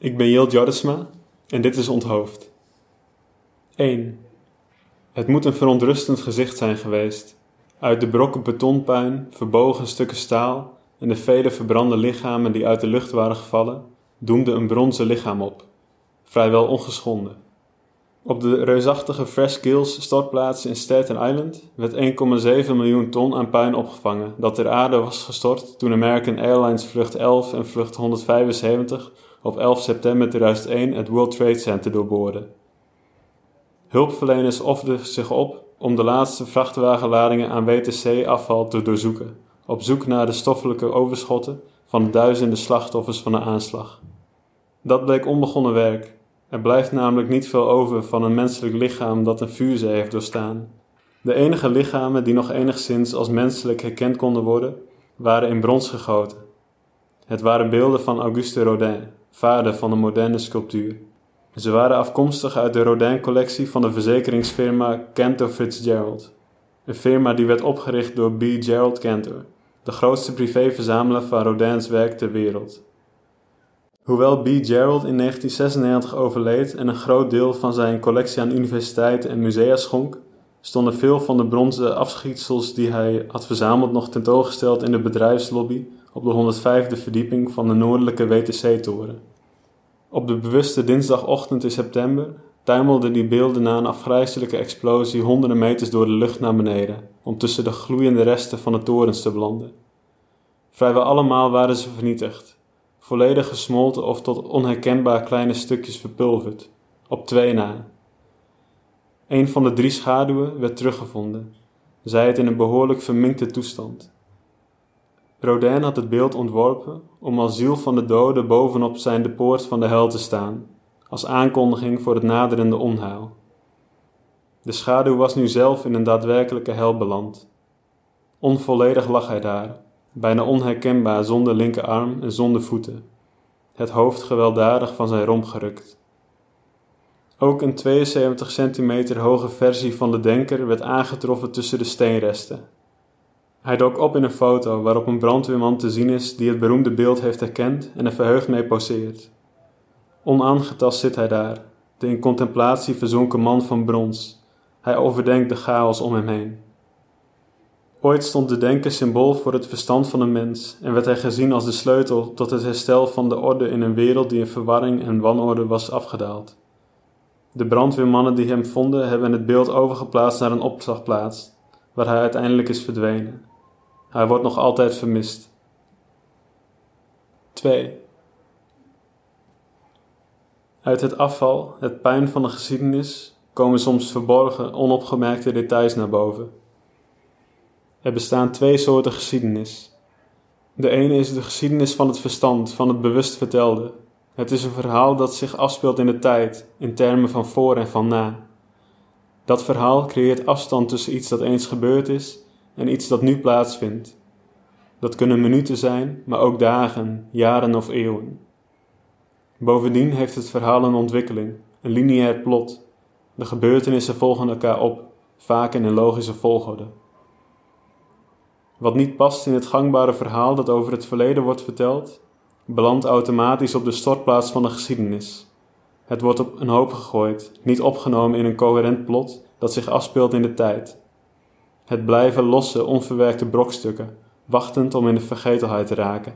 Ik ben Jill Jordesma en dit is Onthoofd. 1. Het moet een verontrustend gezicht zijn geweest. Uit de brokken betonpuin, verbogen stukken staal en de vele verbrande lichamen die uit de lucht waren gevallen, doemde een bronzen lichaam op, vrijwel ongeschonden. Op de reusachtige Fresh Kills stortplaats in Staten Island werd 1,7 miljoen ton aan puin opgevangen dat ter aarde was gestort toen American Airlines vlucht 11 en vlucht 175 op 11 september 2001 het World Trade Center doorboorden. Hulpverleners offerden zich op om de laatste vrachtwagenladingen aan WTC-afval te doorzoeken, op zoek naar de stoffelijke overschotten van de duizenden slachtoffers van de aanslag. Dat bleek onbegonnen werk. Er blijft namelijk niet veel over van een menselijk lichaam dat een vuurzee heeft doorstaan. De enige lichamen die nog enigszins als menselijk herkend konden worden, waren in brons gegoten. Het waren beelden van Auguste Rodin, vader van de moderne sculptuur. Ze waren afkomstig uit de Rodin-collectie van de verzekeringsfirma Cantor Fitzgerald. Een firma die werd opgericht door B. Gerald Cantor, de grootste privéverzamelaar van Rodin's werk ter wereld. Hoewel B. Gerald in 1996 overleed en een groot deel van zijn collectie aan universiteiten en musea schonk, stonden veel van de bronzen afschietsels die hij had verzameld nog tentoongesteld in de bedrijfslobby op de 105e verdieping van de noordelijke WTC-toren. Op de bewuste dinsdagochtend in september tuimelden die beelden na een afgrijzelijke explosie honderden meters door de lucht naar beneden, om tussen de gloeiende resten van de torens te belanden. Vrijwel allemaal waren ze vernietigd, volledig gesmolten of tot onherkenbaar kleine stukjes verpulverd, op twee na. Een van de drie schaduwen werd teruggevonden, zij het in een behoorlijk verminkte toestand. Rodin had het beeld ontworpen om als ziel van de doden bovenop zijn de poort van de hel te staan, als aankondiging voor het naderende onheil. De schaduw was nu zelf in een daadwerkelijke hel beland. Onvolledig lag hij daar, bijna onherkenbaar zonder linkerarm en zonder voeten, het hoofd gewelddadig van zijn romp gerukt. Ook een 72 centimeter hoge versie van de denker werd aangetroffen tussen de steenresten hij dook op in een foto waarop een brandweerman te zien is die het beroemde beeld heeft herkend en er verheugd mee poseert. Onaangetast zit hij daar, de in contemplatie verzonken man van brons. Hij overdenkt de chaos om hem heen. Ooit stond de denker symbool voor het verstand van een mens en werd hij gezien als de sleutel tot het herstel van de orde in een wereld die in verwarring en wanorde was afgedaald. De brandweermannen die hem vonden hebben het beeld overgeplaatst naar een opslagplaats, waar hij uiteindelijk is verdwenen. Hij wordt nog altijd vermist. 2. Uit het afval, het puin van de geschiedenis, komen soms verborgen, onopgemerkte details naar boven. Er bestaan twee soorten geschiedenis. De ene is de geschiedenis van het verstand, van het bewust vertelde. Het is een verhaal dat zich afspeelt in de tijd, in termen van voor en van na. Dat verhaal creëert afstand tussen iets dat eens gebeurd is en iets dat nu plaatsvindt. Dat kunnen minuten zijn, maar ook dagen, jaren of eeuwen. Bovendien heeft het verhaal een ontwikkeling, een lineair plot. De gebeurtenissen volgen elkaar op, vaak in een logische volgorde. Wat niet past in het gangbare verhaal dat over het verleden wordt verteld, belandt automatisch op de stortplaats van de geschiedenis. Het wordt op een hoop gegooid, niet opgenomen in een coherent plot dat zich afspeelt in de tijd. Het blijven losse, onverwerkte brokstukken, wachtend om in de vergetelheid te raken.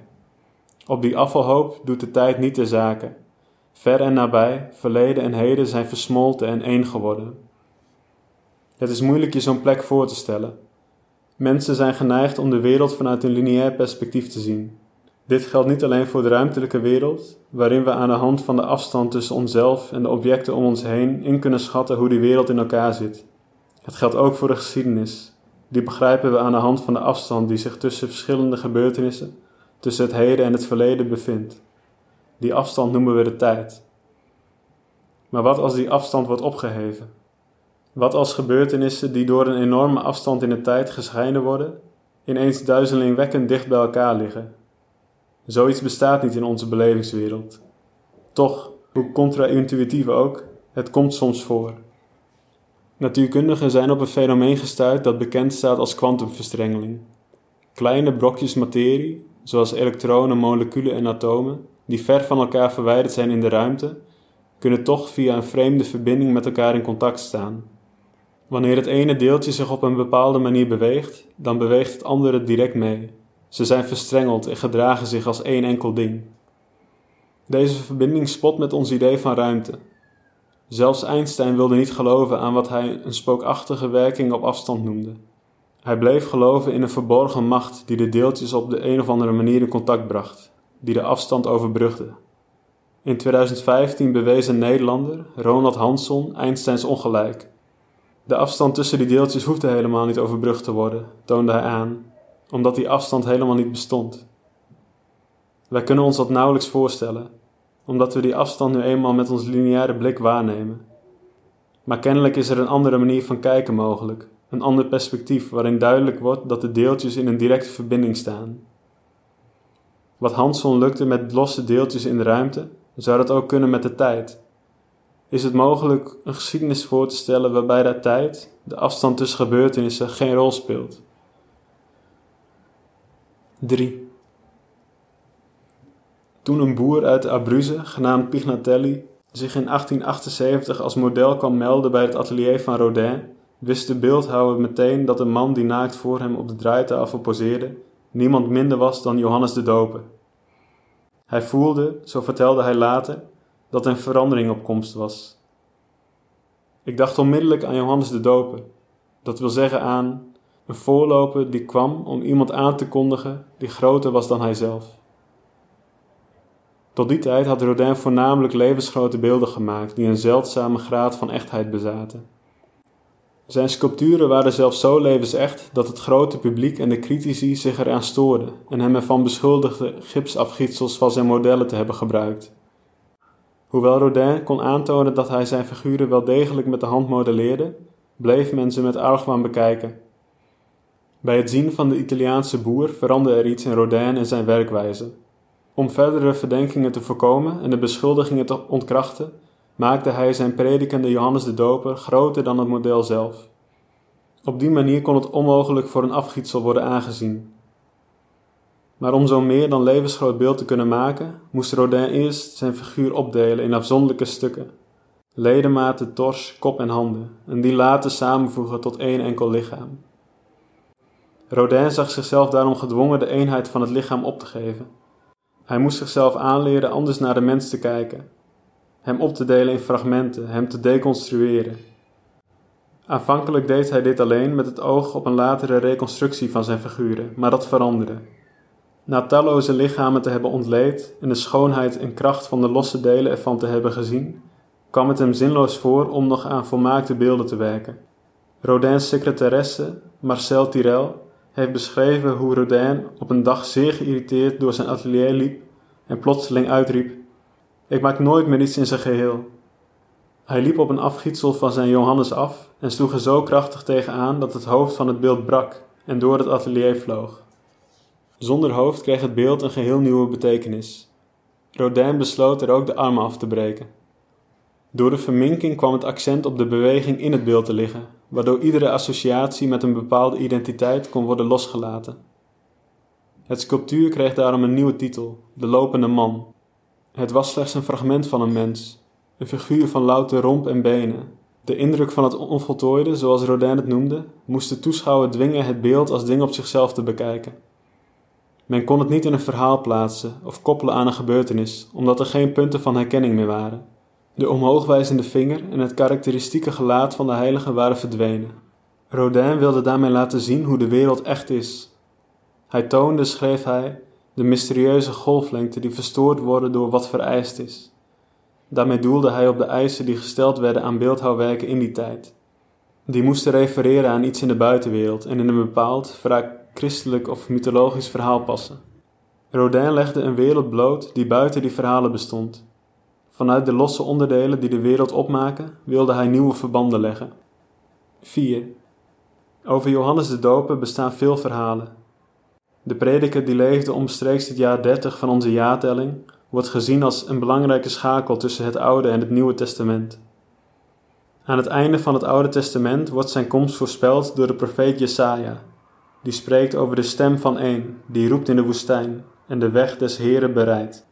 Op die afvalhoop doet de tijd niet de zaken. Ver en nabij, verleden en heden zijn versmolten en één geworden. Het is moeilijk je zo'n plek voor te stellen. Mensen zijn geneigd om de wereld vanuit een lineair perspectief te zien. Dit geldt niet alleen voor de ruimtelijke wereld, waarin we aan de hand van de afstand tussen onszelf en de objecten om ons heen in kunnen schatten hoe die wereld in elkaar zit. Het geldt ook voor de geschiedenis. Die begrijpen we aan de hand van de afstand die zich tussen verschillende gebeurtenissen, tussen het heden en het verleden bevindt. Die afstand noemen we de tijd. Maar wat als die afstand wordt opgeheven? Wat als gebeurtenissen die door een enorme afstand in de tijd gescheiden worden, ineens duizelingwekkend dicht bij elkaar liggen? Zoiets bestaat niet in onze belevingswereld. Toch, hoe contra-intuïtief ook, het komt soms voor. Natuurkundigen zijn op een fenomeen gestuurd dat bekend staat als kwantumverstrengeling. Kleine brokjes materie, zoals elektronen, moleculen en atomen, die ver van elkaar verwijderd zijn in de ruimte, kunnen toch via een vreemde verbinding met elkaar in contact staan. Wanneer het ene deeltje zich op een bepaalde manier beweegt, dan beweegt het andere direct mee. Ze zijn verstrengeld en gedragen zich als één enkel ding. Deze verbinding spot met ons idee van ruimte. Zelfs Einstein wilde niet geloven aan wat hij een spookachtige werking op afstand noemde. Hij bleef geloven in een verborgen macht die de deeltjes op de een of andere manier in contact bracht, die de afstand overbrugde. In 2015 bewees een Nederlander, Ronald Hansson, Einsteins ongelijk. De afstand tussen die deeltjes hoefde helemaal niet overbrugd te worden, toonde hij aan, omdat die afstand helemaal niet bestond. Wij kunnen ons dat nauwelijks voorstellen, omdat we die afstand nu eenmaal met ons lineaire blik waarnemen. Maar kennelijk is er een andere manier van kijken mogelijk, een ander perspectief waarin duidelijk wordt dat de deeltjes in een directe verbinding staan. Wat Hanson lukte met losse deeltjes in de ruimte, zou dat ook kunnen met de tijd. Is het mogelijk een geschiedenis voor te stellen waarbij de tijd, de afstand tussen gebeurtenissen, geen rol speelt? 3. Toen een boer uit Abruzze, genaamd Pignatelli, zich in 1878 als model kwam melden bij het atelier van Rodin, wist de beeldhouwer meteen dat de man die naakt voor hem op de draaitafel poseerde, niemand minder was dan Johannes de Doper. Hij voelde, zo vertelde hij later, dat een verandering op komst was. Ik dacht onmiddellijk aan Johannes de Doper, dat wil zeggen aan een voorloper die kwam om iemand aan te kondigen die groter was dan hijzelf. Tot die tijd had Rodin voornamelijk levensgrote beelden gemaakt die een zeldzame graad van echtheid bezaten. Zijn sculpturen waren zelfs zo levensecht dat het grote publiek en de critici zich eraan stoorden en hem ervan beschuldigden gipsafgietsels van zijn modellen te hebben gebruikt. Hoewel Rodin kon aantonen dat hij zijn figuren wel degelijk met de hand modelleerde, bleef men ze met argwaan bekijken. Bij het zien van de Italiaanse boer veranderde er iets in Rodin en zijn werkwijze. Om verdere verdenkingen te voorkomen en de beschuldigingen te ontkrachten, maakte hij zijn predikende Johannes de Doper groter dan het model zelf. Op die manier kon het onmogelijk voor een afgietsel worden aangezien. Maar om zo'n meer dan levensgroot beeld te kunnen maken, moest Rodin eerst zijn figuur opdelen in afzonderlijke stukken. Ledematen, tors, kop en handen, en die later samenvoegen tot één enkel lichaam. Rodin zag zichzelf daarom gedwongen de eenheid van het lichaam op te geven. Hij moest zichzelf aanleren anders naar de mens te kijken, hem op te delen in fragmenten, hem te deconstrueren. Aanvankelijk deed hij dit alleen met het oog op een latere reconstructie van zijn figuren, maar dat veranderde. Na talloze lichamen te hebben ontleed en de schoonheid en kracht van de losse delen ervan te hebben gezien, kwam het hem zinloos voor om nog aan volmaakte beelden te werken. Rodin's secretaresse, Marcel Tirel, heeft beschreven hoe Rodin op een dag zeer geïrriteerd door zijn atelier liep en plotseling uitriep: Ik maak nooit meer iets in zijn geheel. Hij liep op een afgietsel van zijn Johannes af en sloeg er zo krachtig tegenaan dat het hoofd van het beeld brak en door het atelier vloog. Zonder hoofd kreeg het beeld een geheel nieuwe betekenis. Rodin besloot er ook de armen af te breken. Door de verminking kwam het accent op de beweging in het beeld te liggen, waardoor iedere associatie met een bepaalde identiteit kon worden losgelaten. Het sculptuur kreeg daarom een nieuwe titel: De lopende man. Het was slechts een fragment van een mens, een figuur van louter romp en benen. De indruk van het onvoltooide, zoals Rodin het noemde, moest de toeschouwer dwingen het beeld als ding op zichzelf te bekijken. Men kon het niet in een verhaal plaatsen of koppelen aan een gebeurtenis, omdat er geen punten van herkenning meer waren. De omhoogwijzende vinger en het karakteristieke gelaat van de heilige waren verdwenen. Rodin wilde daarmee laten zien hoe de wereld echt is. Hij toonde, schreef hij, de mysterieuze golflengte die verstoord worden door wat vereist is. Daarmee doelde hij op de eisen die gesteld werden aan beeldhouwwerken in die tijd. Die moesten refereren aan iets in de buitenwereld en in een bepaald, vaak christelijk of mythologisch verhaal passen. Rodin legde een wereld bloot die buiten die verhalen bestond. Vanuit de losse onderdelen die de wereld opmaken, wilde hij nieuwe verbanden leggen. 4. Over Johannes de Doper bestaan veel verhalen. De prediker die leefde omstreeks het jaar 30 van onze jaartelling wordt gezien als een belangrijke schakel tussen het Oude en het Nieuwe Testament. Aan het einde van het Oude Testament wordt zijn komst voorspeld door de profeet Jesaja, die spreekt over de stem van een die roept in de woestijn: en de weg des Heren bereid.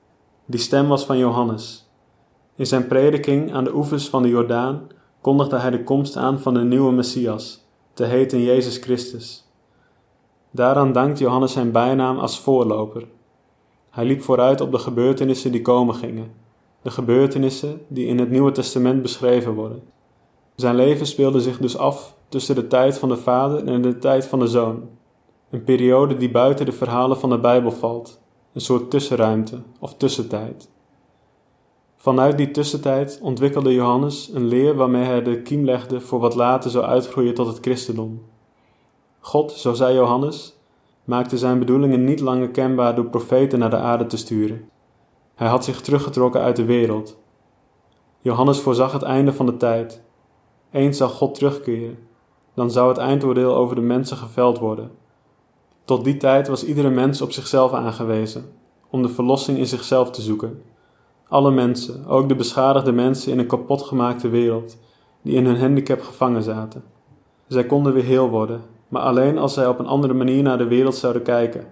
Die stem was van Johannes. In zijn prediking aan de oevers van de Jordaan kondigde hij de komst aan van de nieuwe Messias, te heten Jezus Christus. Daaraan dankt Johannes zijn bijnaam als voorloper. Hij liep vooruit op de gebeurtenissen die komen gingen, de gebeurtenissen die in het Nieuwe Testament beschreven worden. Zijn leven speelde zich dus af tussen de tijd van de Vader en de tijd van de Zoon, een periode die buiten de verhalen van de Bijbel valt, een soort tussenruimte of tussentijd. Vanuit die tussentijd ontwikkelde Johannes een leer waarmee hij de kiem legde voor wat later zou uitgroeien tot het christendom. God, zo zei Johannes, maakte zijn bedoelingen niet langer kenbaar door profeten naar de aarde te sturen. Hij had zich teruggetrokken uit de wereld. Johannes voorzag het einde van de tijd. Eens zou God terugkeren, dan zou het eindoordeel over de mensen geveld worden. Tot die tijd was iedere mens op zichzelf aangewezen, om de verlossing in zichzelf te zoeken. Alle mensen, ook de beschadigde mensen in een kapotgemaakte wereld, die in hun handicap gevangen zaten. Zij konden weer heel worden, maar alleen als zij op een andere manier naar de wereld zouden kijken.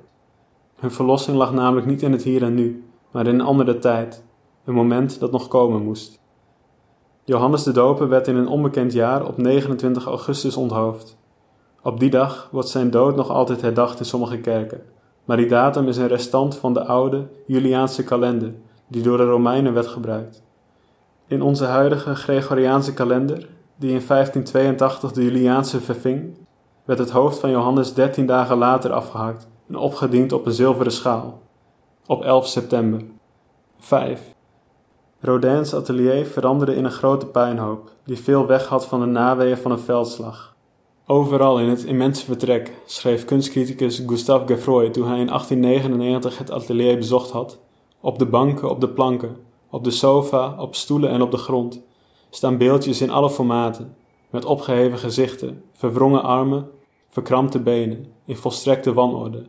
Hun verlossing lag namelijk niet in het hier en nu, maar in een andere tijd, een moment dat nog komen moest. Johannes de Doper werd in een onbekend jaar op 29 augustus onthoofd. Op die dag wordt zijn dood nog altijd herdacht in sommige kerken, maar die datum is een restant van de oude Juliaanse kalender, die door de Romeinen werd gebruikt. In onze huidige Gregoriaanse kalender, die in 1582 de Juliaanse verving, werd het hoofd van Johannes dertien dagen later afgehakt en opgediend op een zilveren schaal, op 11 september. 5. Rodin's atelier veranderde in een grote puinhoop, die veel weg had van de naweeën van een veldslag. Overal in het immense vertrek, schreef kunstcriticus Gustave Geffroy toen hij in 1899 het atelier bezocht had, op de banken, op de planken, op de sofa, op stoelen en op de grond, staan beeldjes in alle formaten, met opgeheven gezichten, verwrongen armen, verkrampte benen, in volstrekte wanorde,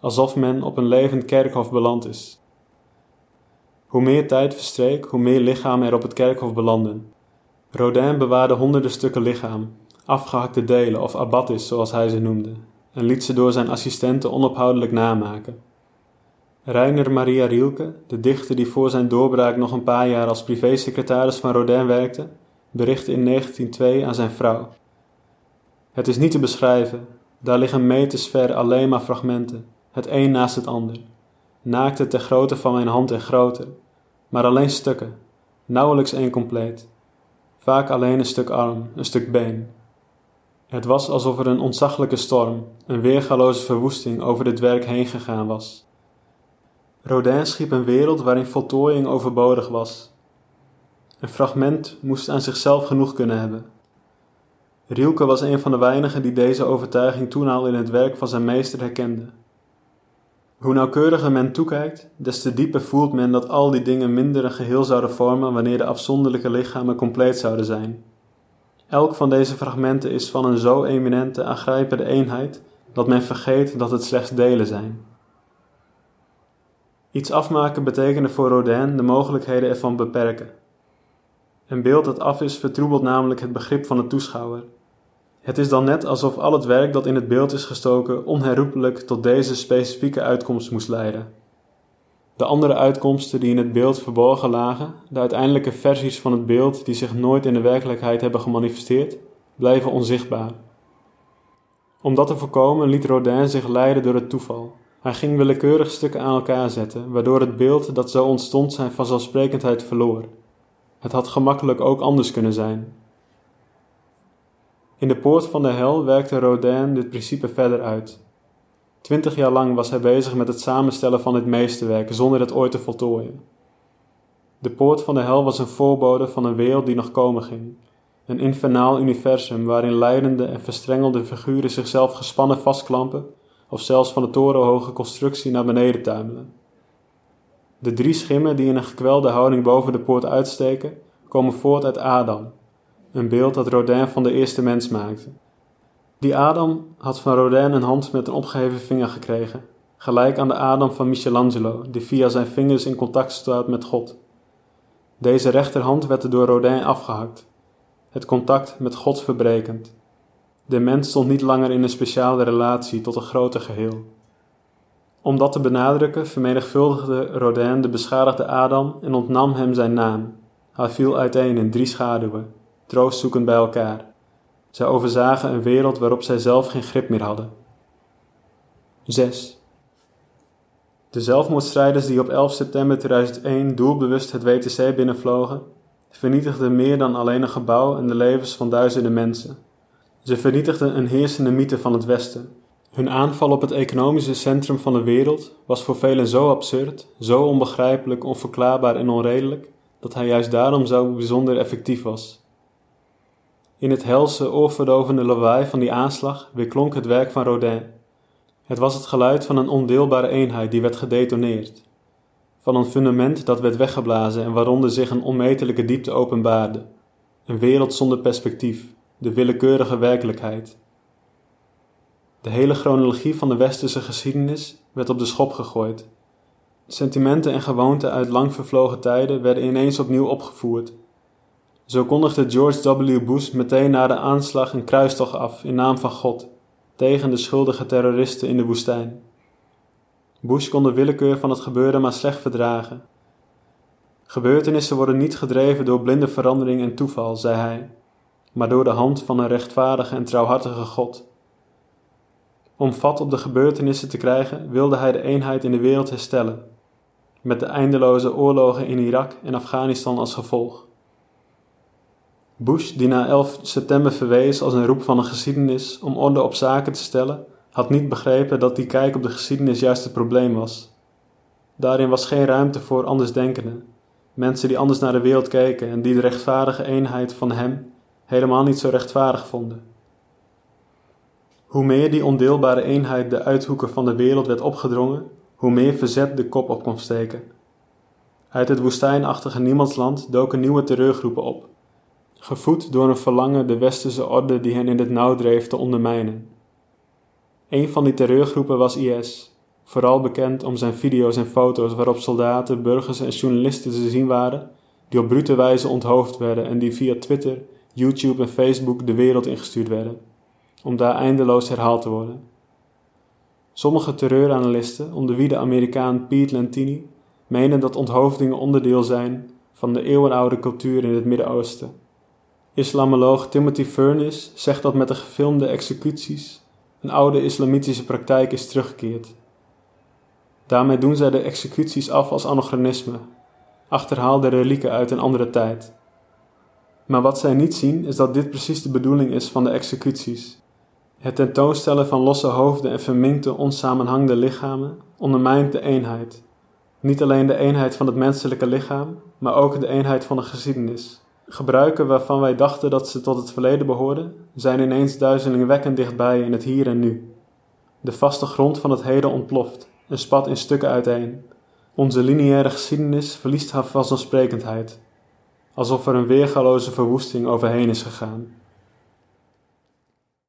alsof men op een levend kerkhof beland is. Hoe meer tijd verstreek, hoe meer lichamen er op het kerkhof belanden. Rodin bewaarde honderden stukken lichaam, afgehakte delen of abatis zoals hij ze noemde, en liet ze door zijn assistenten onophoudelijk namaken. Reiner Maria Rielke, de dichter die voor zijn doorbraak nog een paar jaar als privésecretaris van Rodin werkte, berichtte in 1902 aan zijn vrouw: Het is niet te beschrijven, daar liggen meters ver alleen maar fragmenten, het een naast het ander, naakte ter grootte van mijn hand en groter, maar alleen stukken, nauwelijks één compleet, vaak alleen een stuk arm, een stuk been. Het was alsof er een ontzaglijke storm, een weergaloze verwoesting over dit werk heen gegaan was. Rodin schiep een wereld waarin voltooiing overbodig was. Een fragment moest aan zichzelf genoeg kunnen hebben. Rielke was een van de weinigen die deze overtuiging toen al in het werk van zijn meester herkende. Hoe nauwkeuriger men toekijkt, des te dieper voelt men dat al die dingen minder een geheel zouden vormen wanneer de afzonderlijke lichamen compleet zouden zijn. Elk van deze fragmenten is van een zo eminente, aangrijpende eenheid dat men vergeet dat het slechts delen zijn. Iets afmaken betekende voor Rodin de mogelijkheden ervan beperken. Een beeld dat af is vertroebelt namelijk het begrip van de toeschouwer. Het is dan net alsof al het werk dat in het beeld is gestoken onherroepelijk tot deze specifieke uitkomst moest leiden. De andere uitkomsten die in het beeld verborgen lagen, de uiteindelijke versies van het beeld die zich nooit in de werkelijkheid hebben gemanifesteerd, blijven onzichtbaar. Om dat te voorkomen liet Rodin zich leiden door het toeval. Hij ging willekeurig stukken aan elkaar zetten, waardoor het beeld dat zo ontstond zijn vanzelfsprekendheid verloor. Het had gemakkelijk ook anders kunnen zijn. In de poort van de hel werkte Rodin dit principe verder uit. Twintig jaar lang was hij bezig met het samenstellen van dit meesterwerk zonder het ooit te voltooien. De poort van de hel was een voorbode van een wereld die nog komen ging, een infernaal universum waarin leidende en verstrengelde figuren zichzelf gespannen vastklampen of zelfs van de torenhoge constructie naar beneden tuimelen. De drie schimmen die in een gekwelde houding boven de poort uitsteken, komen voort uit Adam, een beeld dat Rodin van de eerste mens maakte. Die Adam had van Rodin een hand met een opgeheven vinger gekregen, gelijk aan de Adam van Michelangelo, die via zijn vingers in contact staat met God. Deze rechterhand werd er door Rodin afgehakt, het contact met God verbrekend. De mens stond niet langer in een speciale relatie tot een groter geheel. Om dat te benadrukken vermenigvuldigde Rodin de beschadigde Adam en ontnam hem zijn naam. Hij viel uiteen in drie schaduwen, troostzoekend bij elkaar. Zij overzagen een wereld waarop zij zelf geen grip meer hadden. 6. De zelfmoordstrijders die op 11 september 2001 doelbewust het WTC binnenvlogen, vernietigden meer dan alleen een gebouw en de levens van duizenden mensen. Ze vernietigden een heersende mythe van het Westen. Hun aanval op het economische centrum van de wereld was voor velen zo absurd, zo onbegrijpelijk, onverklaarbaar en onredelijk, dat hij juist daarom zo bijzonder effectief was. In het helse, oorverdovende lawaai van die aanslag weerklonk het werk van Rodin. Het was het geluid van een ondeelbare eenheid die werd gedetoneerd, van een fundament dat werd weggeblazen en waaronder zich een onmetelijke diepte openbaarde, een wereld zonder perspectief, de willekeurige werkelijkheid. De hele chronologie van de westerse geschiedenis werd op de schop gegooid. Sentimenten en gewoonten uit lang vervlogen tijden werden ineens opnieuw opgevoerd. Zo kondigde George W. Bush meteen na de aanslag een kruistocht af in naam van God tegen de schuldige terroristen in de woestijn. Bush kon de willekeur van het gebeurde maar slecht verdragen. Gebeurtenissen worden niet gedreven door blinde verandering en toeval, zei hij, maar door de hand van een rechtvaardige en trouwhartige God. Om vat op de gebeurtenissen te krijgen, wilde hij de eenheid in de wereld herstellen, met de eindeloze oorlogen in Irak en Afghanistan als gevolg. Bush, die na 11 september verwees als een roep van een geschiedenis om orde op zaken te stellen, had niet begrepen dat die kijk op de geschiedenis juist het probleem was. Daarin was geen ruimte voor andersdenkenden, mensen die anders naar de wereld keken en die de rechtvaardige eenheid van hem helemaal niet zo rechtvaardig vonden. Hoe meer die ondeelbare eenheid de uithoeken van de wereld werd opgedrongen, hoe meer verzet de kop op kon steken. Uit het woestijnachtige niemandsland doken nieuwe terreurgroepen op, gevoed door een verlangen de westerse orde die hen in het nauw dreef te ondermijnen. Een van die terreurgroepen was IS, vooral bekend om zijn video's en foto's waarop soldaten, burgers en journalisten te zien waren die op brute wijze onthoofd werden en die via Twitter, YouTube en Facebook de wereld ingestuurd werden, om daar eindeloos herhaald te worden. Sommige terreuranalisten, onder wie de Amerikaan Pete Lentini, menen dat onthoofdingen onderdeel zijn van de eeuwenoude cultuur in het Midden-Oosten Islamoloog Timothy Furniss zegt dat met de gefilmde executies een oude islamitische praktijk is teruggekeerd. Daarmee doen zij de executies af als anachronisme, achterhaalde relieken uit een andere tijd. Maar wat zij niet zien is dat dit precies de bedoeling is van de executies. Het tentoonstellen van losse hoofden en verminkte onsamenhangende lichamen ondermijnt de eenheid. Niet alleen de eenheid van het menselijke lichaam, maar ook de eenheid van de geschiedenis. Gebruiken waarvan wij dachten dat ze tot het verleden behoorden, zijn ineens duizelingwekkend dichtbij in het hier en nu. De vaste grond van het heden ontploft en spat in stukken uiteen. Onze lineaire geschiedenis verliest haar vanzelfsprekendheid, alsof er een weergaloze verwoesting overheen is gegaan.